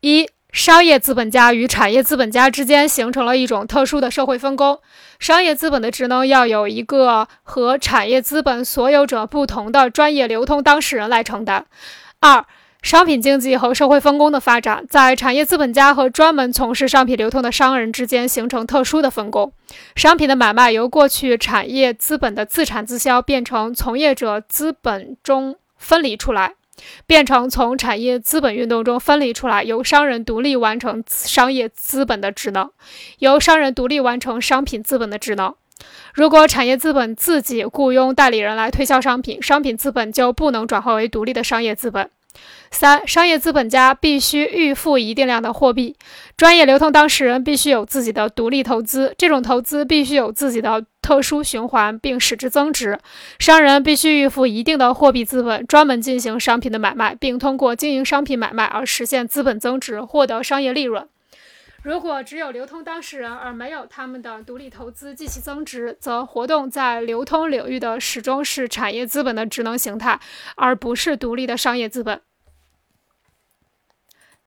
一、商业资本家与产业资本家之间形成了一种特殊的社会分工，商业资本的职能要有一个和产业资本所有者不同的专业流通当事人来承担。二、商品经济和社会分工的发展，在产业资本家和专门从事商品流通的商人之间形成特殊的分工。商品的买卖由过去产业资本的自产自销，变成从业者资本中分离出来，变成从产业资本运动中分离出来，由商人独立完成商业资本的职能，由商人独立完成商品资本的职能。如果产业资本自己雇佣代理人来推销商品，商品资本就不能转化为独立的商业资本。三、商业资本家必须预付一定量的货币，专业流通当事人必须有自己的独立投资，这种投资必须有自己的特殊循环，并使之增值。商人必须预付一定的货币资本，专门进行商品的买卖，并通过经营商品买卖而实现资本增值，获得商业利润。如果只有流通当事人，而没有他们的独立投资及其增值，则活动在流通领域的始终是产业资本的职能形态，而不是独立的商业资本。